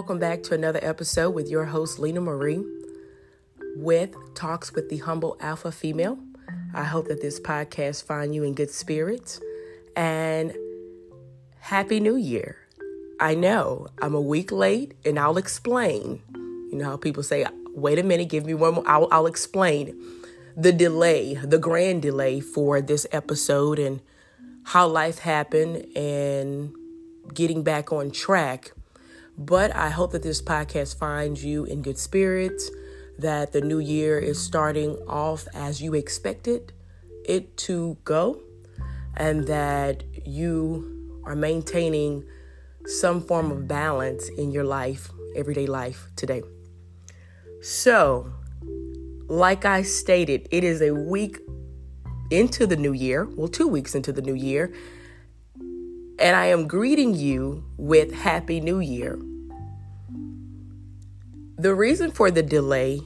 welcome back to another episode with your host, Lena Marie, with Talks with the Humble Alpha Female. I hope that this podcast find you in good spirits and Happy New Year. I know I'm a week late and I'll explain. You know how people say, wait a minute, give me one more, I'll, I'll explain the delay, the grand delay for this episode and how life happened and getting back on track. But I hope that this podcast finds you in good spirits, that the new year is starting off as you expected it to go, and that you are maintaining some form of balance in your life, everyday life today. So, like I stated, it is a week into the new year, well, two weeks into the new year, and I am greeting you with Happy New Year. The reason for the delay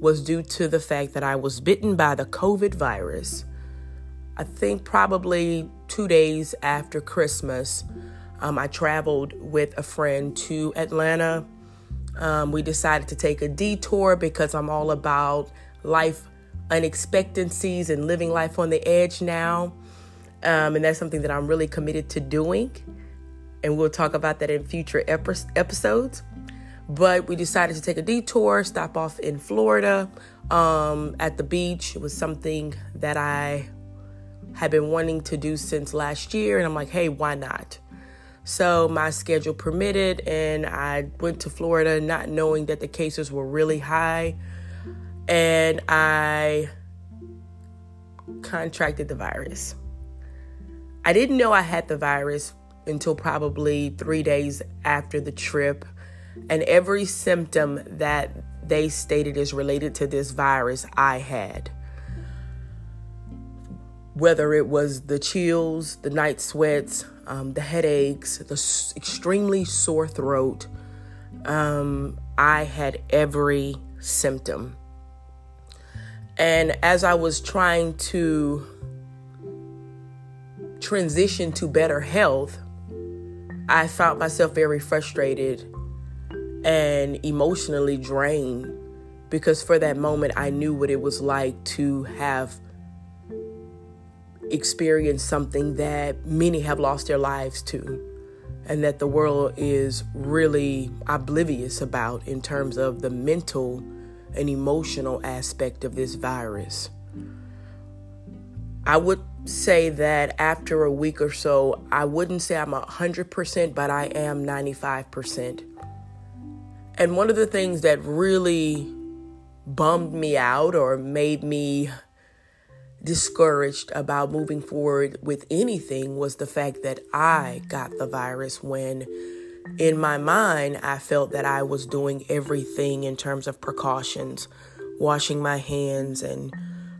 was due to the fact that I was bitten by the COVID virus. I think probably two days after Christmas, um, I traveled with a friend to Atlanta. Um, we decided to take a detour because I'm all about life unexpectancies and living life on the edge now. Um, and that's something that I'm really committed to doing. And we'll talk about that in future episodes. But we decided to take a detour, stop off in Florida um, at the beach. It was something that I had been wanting to do since last year. And I'm like, hey, why not? So my schedule permitted, and I went to Florida not knowing that the cases were really high. And I contracted the virus. I didn't know I had the virus until probably three days after the trip. And every symptom that they stated is related to this virus, I had. Whether it was the chills, the night sweats, um, the headaches, the s- extremely sore throat, um, I had every symptom. And as I was trying to transition to better health, I found myself very frustrated and emotionally drained because for that moment I knew what it was like to have experienced something that many have lost their lives to and that the world is really oblivious about in terms of the mental and emotional aspect of this virus. I would say that after a week or so, I wouldn't say I'm 100%, but I am 95%. And one of the things that really bummed me out or made me discouraged about moving forward with anything was the fact that I got the virus when in my mind I felt that I was doing everything in terms of precautions, washing my hands and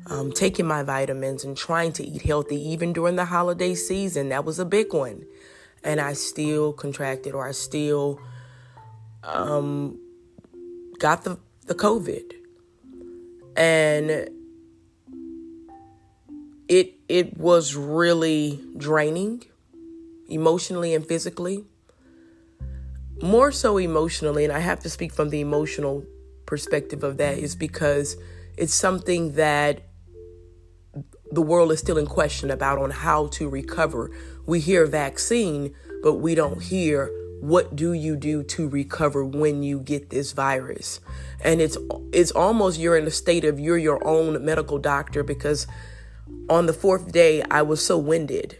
um, taking my vitamins and trying to eat healthy even during the holiday season. That was a big one. And I still contracted or I still um, got the, the COVID. And it it was really draining emotionally and physically. More so emotionally, and I have to speak from the emotional perspective of that is because it's something that the world is still in question about on how to recover. We hear vaccine, but we don't hear what do you do to recover when you get this virus. And it's it's almost you're in a state of you're your own medical doctor because on the fourth day I was so winded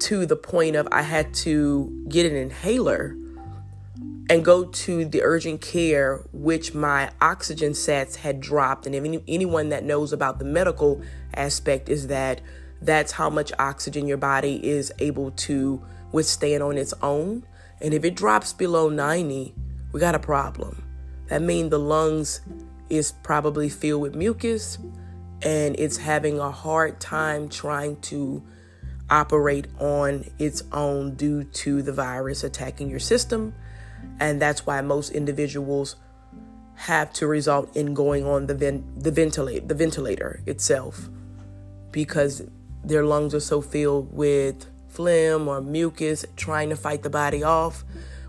to the point of I had to get an inhaler and go to the urgent care, which my oxygen sats had dropped. And if any, anyone that knows about the medical aspect is that that's how much oxygen your body is able to withstand on its own. And if it drops below 90, we got a problem. That means the lungs is probably filled with mucus and it's having a hard time trying to operate on its own due to the virus attacking your system and that's why most individuals have to result in going on the ven- the ventilate the ventilator itself because their lungs are so filled with phlegm or mucus trying to fight the body off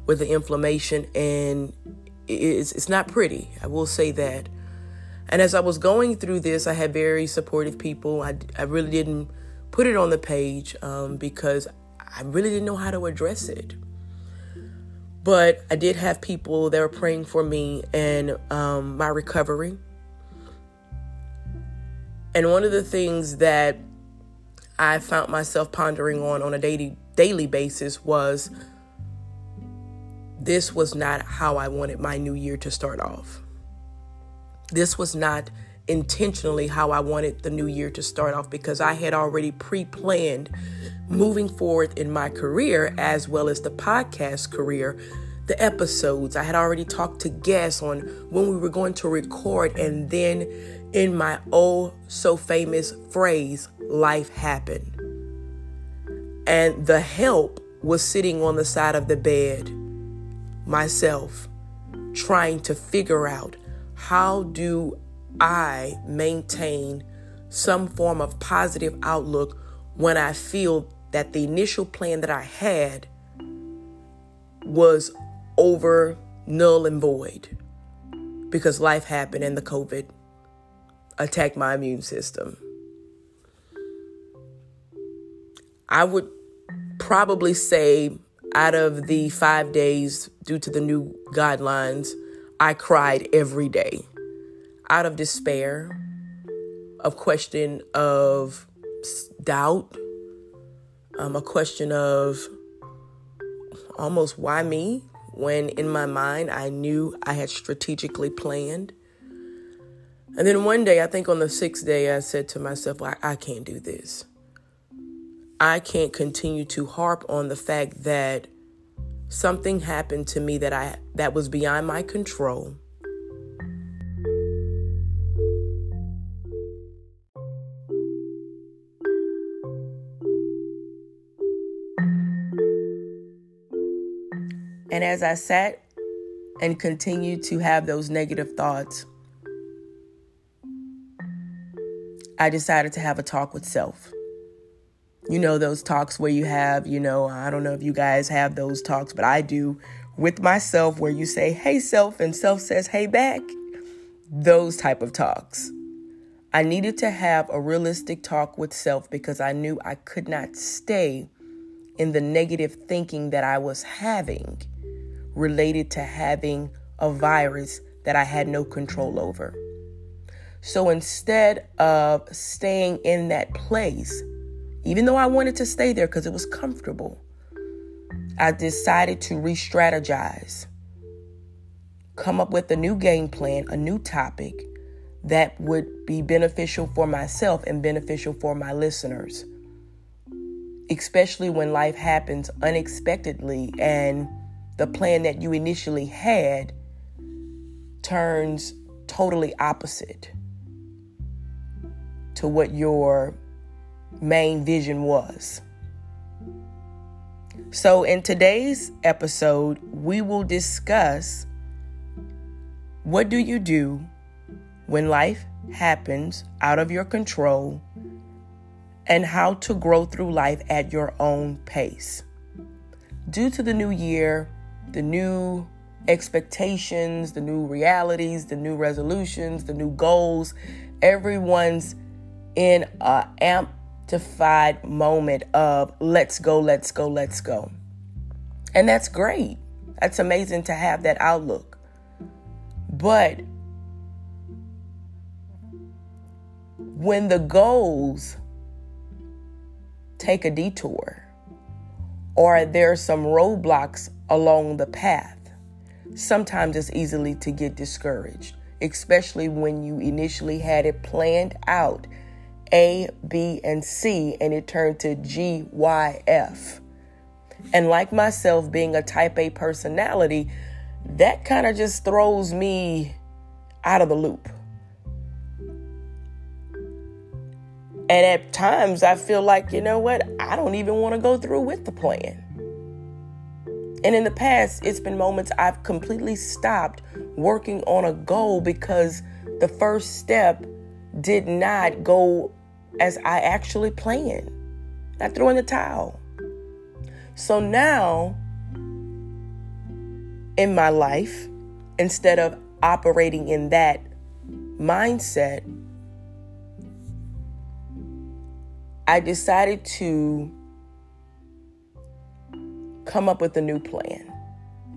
with the inflammation, and it's, it's not pretty. I will say that. And as I was going through this, I had very supportive people. I, I really didn't put it on the page um, because I really didn't know how to address it. But I did have people that were praying for me and um, my recovery. And one of the things that I found myself pondering on on a daily daily basis was this was not how I wanted my new year to start off. This was not intentionally how I wanted the new year to start off because I had already pre planned moving forward in my career as well as the podcast career. The episodes, I had already talked to guests on when we were going to record, and then in my oh so famous phrase, life happened. And the help was sitting on the side of the bed, myself, trying to figure out how do I maintain some form of positive outlook when I feel that the initial plan that I had was over null and void because life happened and the COVID attacked my immune system. I would probably say out of the five days due to the new guidelines, I cried every day out of despair, of question of doubt, um, a question of almost why me when in my mind I knew I had strategically planned. And then one day, I think on the sixth day, I said to myself, I, I can't do this. I can't continue to harp on the fact that something happened to me that I that was beyond my control. And as I sat and continued to have those negative thoughts, I decided to have a talk with self. You know, those talks where you have, you know, I don't know if you guys have those talks, but I do with myself where you say, hey, self, and self says, hey, back. Those type of talks. I needed to have a realistic talk with self because I knew I could not stay in the negative thinking that I was having related to having a virus that I had no control over. So instead of staying in that place, even though I wanted to stay there because it was comfortable, I decided to re strategize, come up with a new game plan, a new topic that would be beneficial for myself and beneficial for my listeners, especially when life happens unexpectedly and the plan that you initially had turns totally opposite to what your main vision was. So, in today's episode, we will discuss what do you do when life happens out of your control and how to grow through life at your own pace. Due to the new year, the new expectations, the new realities, the new resolutions, the new goals. Everyone's in a amplified moment of let's go, let's go, let's go. And that's great. That's amazing to have that outlook. But when the goals take a detour or there's some roadblocks along the path. Sometimes it's easily to get discouraged, especially when you initially had it planned out A, B, and C, and it turned to G, Y, F. And like myself, being a type A personality, that kind of just throws me out of the loop. And at times, I feel like, you know what? I don't even want to go through with the plan. And in the past, it's been moments I've completely stopped working on a goal because the first step did not go as I actually planned. I threw in the towel. So now in my life, instead of operating in that mindset, I decided to come up with a new plan.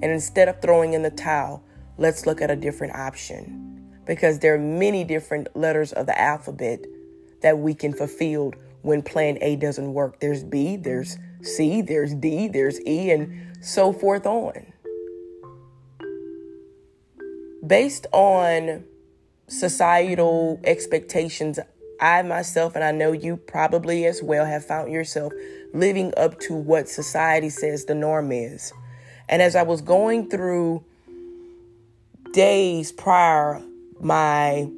And instead of throwing in the towel, let's look at a different option. Because there are many different letters of the alphabet that we can fulfill when plan A doesn't work. There's B, there's C, there's D, there's E, and so forth on. Based on societal expectations, I myself, and I know you probably as well, have found yourself living up to what society says the norm is. And as I was going through days prior, my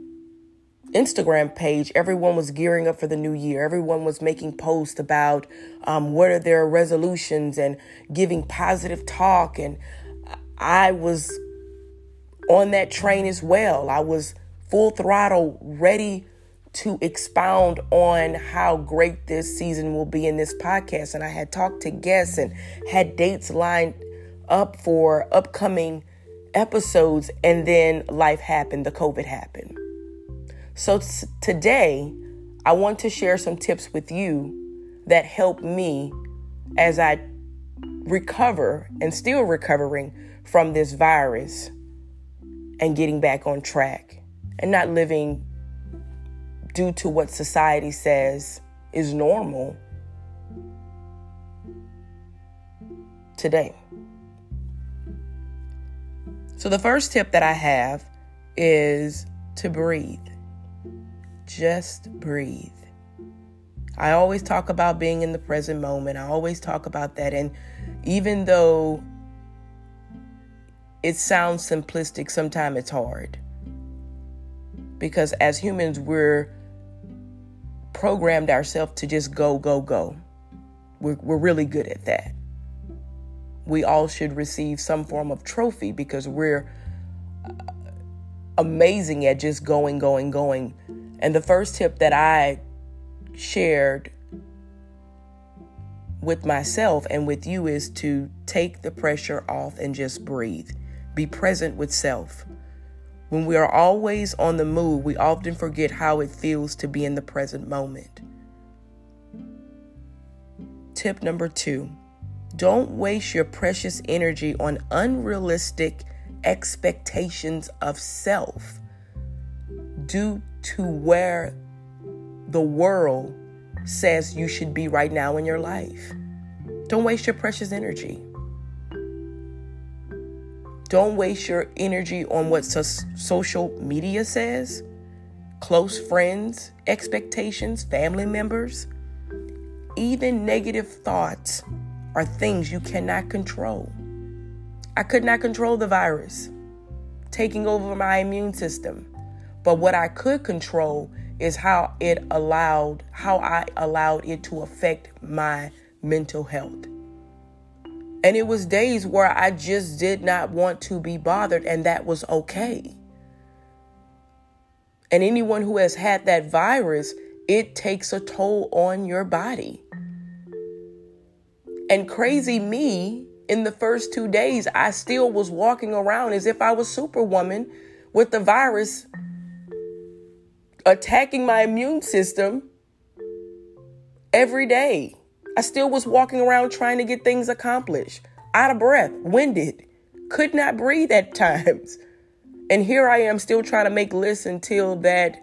Instagram page, everyone was gearing up for the new year. Everyone was making posts about um, what are their resolutions and giving positive talk. And I was on that train as well. I was full throttle, ready to expound on how great this season will be in this podcast. And I had talked to guests and had dates lined up for upcoming episodes. And then life happened, the COVID happened. So t- today, I want to share some tips with you that help me as I recover and still recovering from this virus and getting back on track and not living due to what society says is normal today. So, the first tip that I have is to breathe. Just breathe. I always talk about being in the present moment. I always talk about that. And even though it sounds simplistic, sometimes it's hard. Because as humans, we're programmed ourselves to just go, go, go. We're, we're really good at that. We all should receive some form of trophy because we're uh, amazing at just going, going, going. And the first tip that I shared with myself and with you is to take the pressure off and just breathe. Be present with self. When we are always on the move, we often forget how it feels to be in the present moment. Tip number two don't waste your precious energy on unrealistic expectations of self due to where the world says you should be right now in your life. Don't waste your precious energy. Don't waste your energy on what so- social media says, close friends, expectations, family members. Even negative thoughts are things you cannot control. I could not control the virus taking over my immune system. But what I could control is how it allowed, how I allowed it to affect my mental health. And it was days where I just did not want to be bothered, and that was okay. And anyone who has had that virus, it takes a toll on your body. And crazy me, in the first two days, I still was walking around as if I was Superwoman with the virus attacking my immune system every day. I still was walking around trying to get things accomplished, out of breath, winded, could not breathe at times. And here I am still trying to make lists until that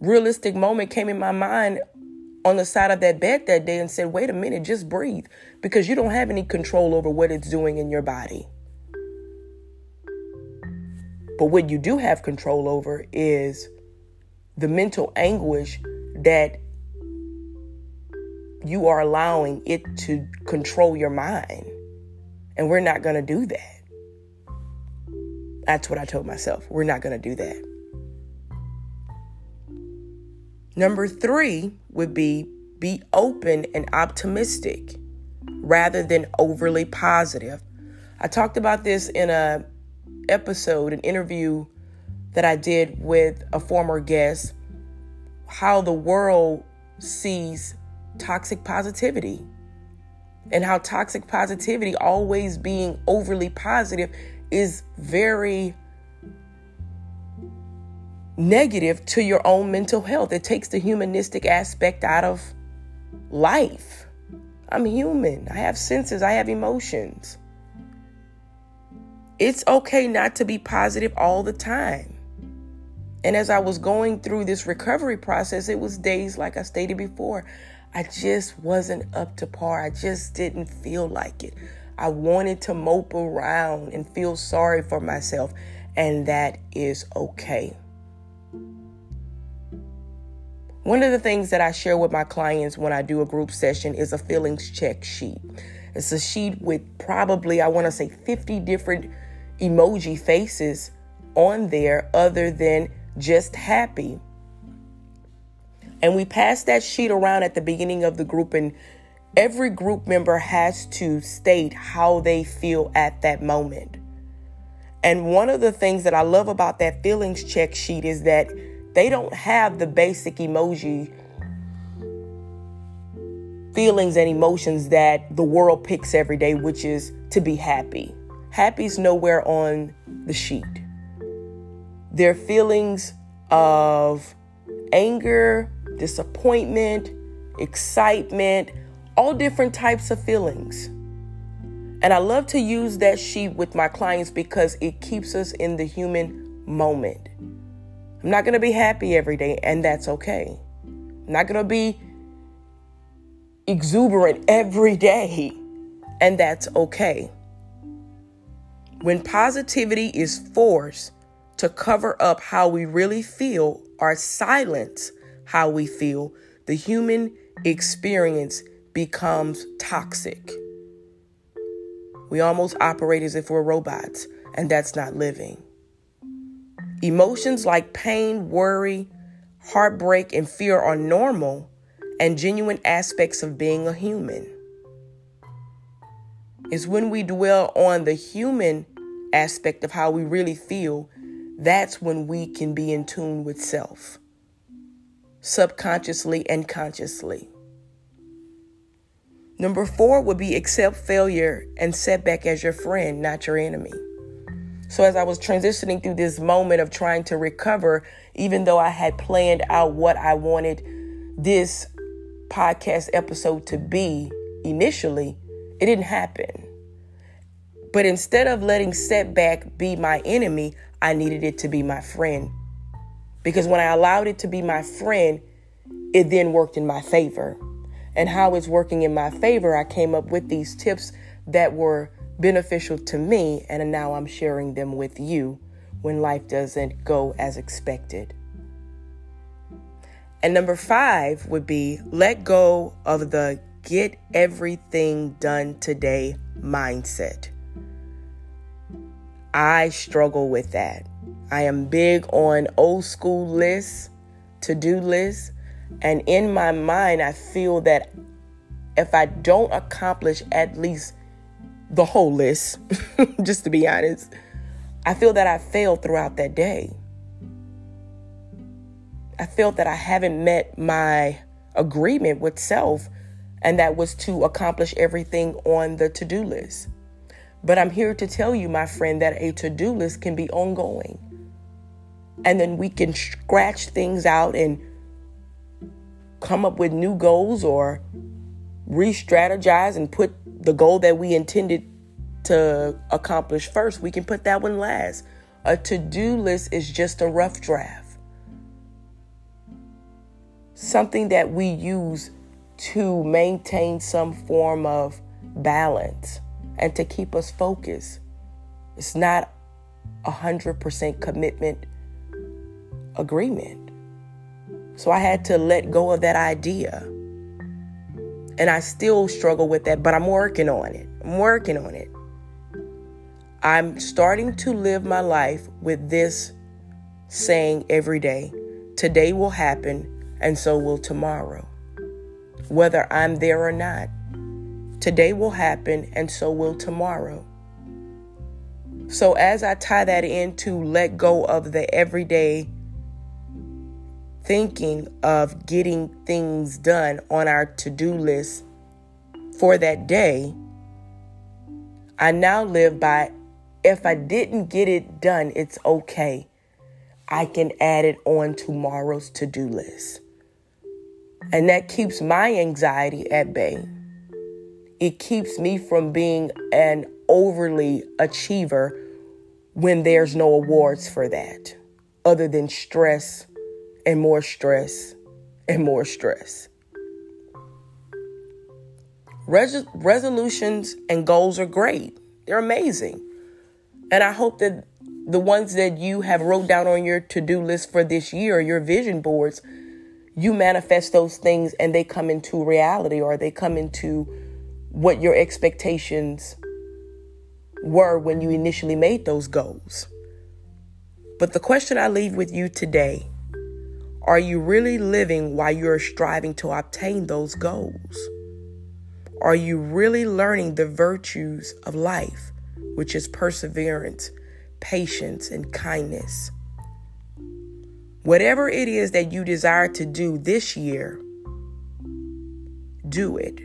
realistic moment came in my mind on the side of that bed that day and said, wait a minute, just breathe because you don't have any control over what it's doing in your body. But what you do have control over is the mental anguish that you are allowing it to control your mind. And we're not going to do that. That's what I told myself. We're not going to do that. Number three would be be open and optimistic rather than overly positive. I talked about this in a episode, an interview that I did with a former guest, how the world sees toxic positivity and how toxic positivity always being overly positive is very negative to your own mental health. It takes the humanistic aspect out of life. I'm human. I have senses, I have emotions. It's okay not to be positive all the time. And as I was going through this recovery process, it was days, like I stated before, I just wasn't up to par. I just didn't feel like it. I wanted to mope around and feel sorry for myself, and that is okay. One of the things that I share with my clients when I do a group session is a feelings check sheet. It's a sheet with probably, I want to say, 50 different emoji faces on there other than just happy. And we pass that sheet around at the beginning of the group, and every group member has to state how they feel at that moment. And one of the things that I love about that feelings check sheet is that they don't have the basic emoji feelings and emotions that the world picks every day, which is to be happy. Happy's nowhere on the sheet. Their feelings of anger, disappointment, excitement, all different types of feelings. And I love to use that sheet with my clients because it keeps us in the human moment. I'm not going to be happy every day, and that's okay. I'm not going to be exuberant every day, and that's okay. When positivity is forced to cover up how we really feel our silence how we feel, the human experience becomes toxic. We almost operate as if we're robots, and that's not living. Emotions like pain, worry, heartbreak, and fear are normal and genuine aspects of being a human. It's when we dwell on the human aspect of how we really feel, that's when we can be in tune with self, subconsciously and consciously. Number four would be accept failure and setback as your friend, not your enemy. So, as I was transitioning through this moment of trying to recover, even though I had planned out what I wanted this podcast episode to be initially, it didn't happen. But instead of letting setback be my enemy, I needed it to be my friend. Because when I allowed it to be my friend, it then worked in my favor. And how it's working in my favor, I came up with these tips that were beneficial to me, and now I'm sharing them with you when life doesn't go as expected. And number five would be let go of the get everything done today mindset. I struggle with that. I am big on old school lists, to do lists, and in my mind, I feel that if I don't accomplish at least the whole list, just to be honest, I feel that I failed throughout that day. I felt that I haven't met my agreement with self, and that was to accomplish everything on the to do list. But I'm here to tell you, my friend, that a to do list can be ongoing. And then we can scratch things out and come up with new goals or re strategize and put the goal that we intended to accomplish first, we can put that one last. A to do list is just a rough draft, something that we use to maintain some form of balance and to keep us focused. It's not a 100% commitment agreement. So I had to let go of that idea. And I still struggle with that, but I'm working on it. I'm working on it. I'm starting to live my life with this saying every day today will happen, and so will tomorrow. Whether I'm there or not, today will happen, and so will tomorrow. So, as I tie that in to let go of the everyday thinking of getting things done on our to do list for that day, I now live by if I didn't get it done, it's okay. I can add it on tomorrow's to do list. And that keeps my anxiety at bay. It keeps me from being an overly achiever when there's no awards for that, other than stress and more stress and more stress. Res- resolutions and goals are great, they're amazing. And I hope that the ones that you have wrote down on your to-do list for this year, your vision boards, you manifest those things and they come into reality or they come into what your expectations were when you initially made those goals. But the question I leave with you today are you really living while you're striving to obtain those goals? Are you really learning the virtues of life, which is perseverance, patience, and kindness. Whatever it is that you desire to do this year, do it.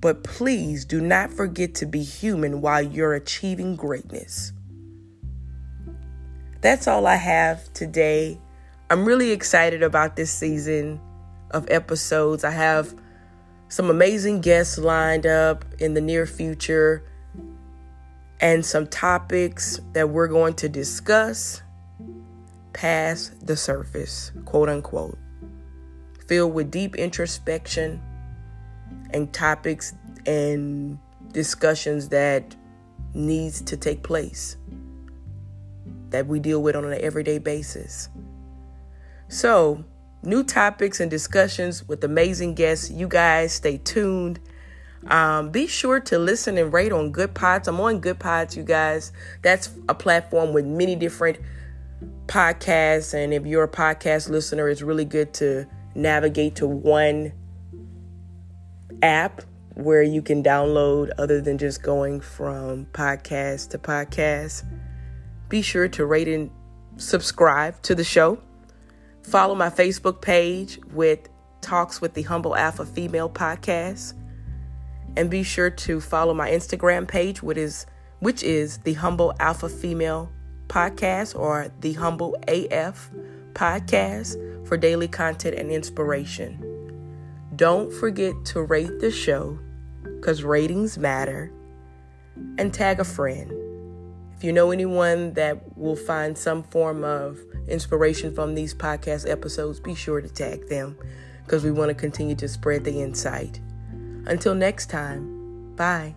But please do not forget to be human while you're achieving greatness. That's all I have today. I'm really excited about this season of episodes. I have some amazing guests lined up in the near future and some topics that we're going to discuss past the surface, quote unquote, filled with deep introspection and topics and discussions that needs to take place that we deal with on an everyday basis. So, new topics and discussions with amazing guests. You guys stay tuned. Um, be sure to listen and rate on Goodpods. I'm on Goodpods, you guys. That's a platform with many different podcasts. And if you're a podcast listener, it's really good to navigate to one app where you can download other than just going from podcast to podcast. Be sure to rate and subscribe to the show. Follow my Facebook page with Talks with the Humble Alpha Female podcast. And be sure to follow my Instagram page, which is which is the Humble Alpha Female Podcast or the Humble AF Podcast for daily content and inspiration. Don't forget to rate the show because ratings matter and tag a friend. If you know anyone that will find some form of inspiration from these podcast episodes, be sure to tag them because we want to continue to spread the insight. Until next time, bye.